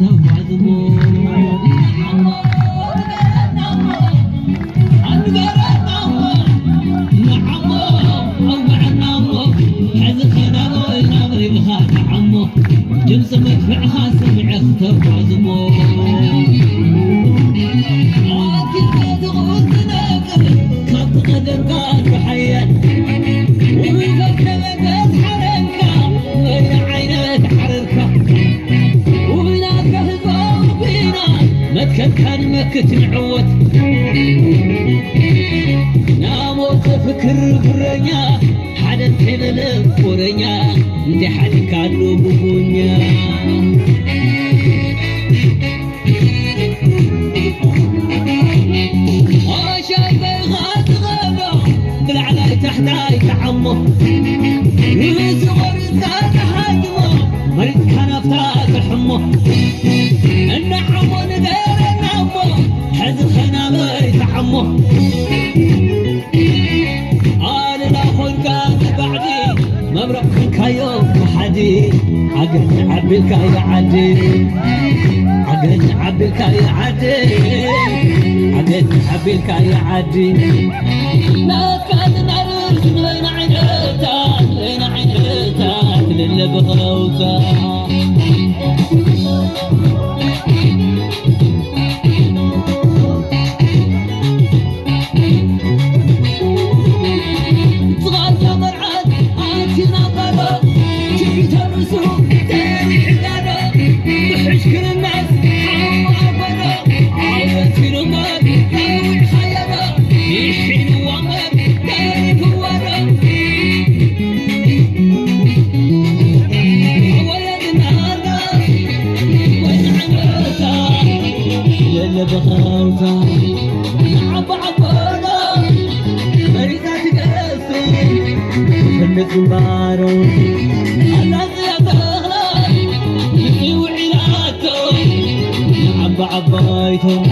the ساكت نعود ناموت فكر برنيا حدن تنلم فرنيا انت حدك عدو ببنيا ورشاي بيغات غابة بالعلاي تحتاي تعمر من صغر ذات هدمه مرد كنفتات الحمه مبرق كايو حدي عقل عبل كاي عدي عقل عبل كاي عدي عقل عبل كاي عدي ناكاد نعرف وين عينتا وين عينتا للي بغلوتا عبايتهم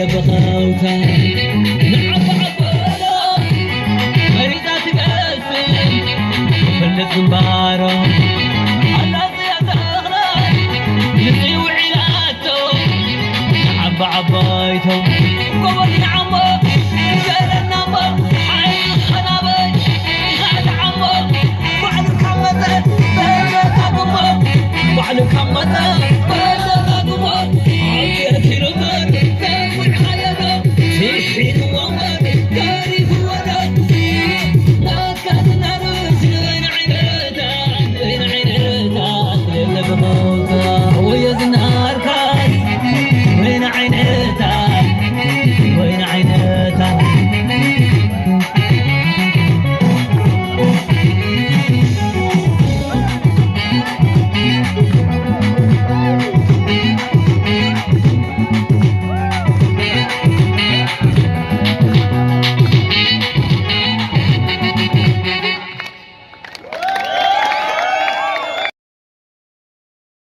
也不好看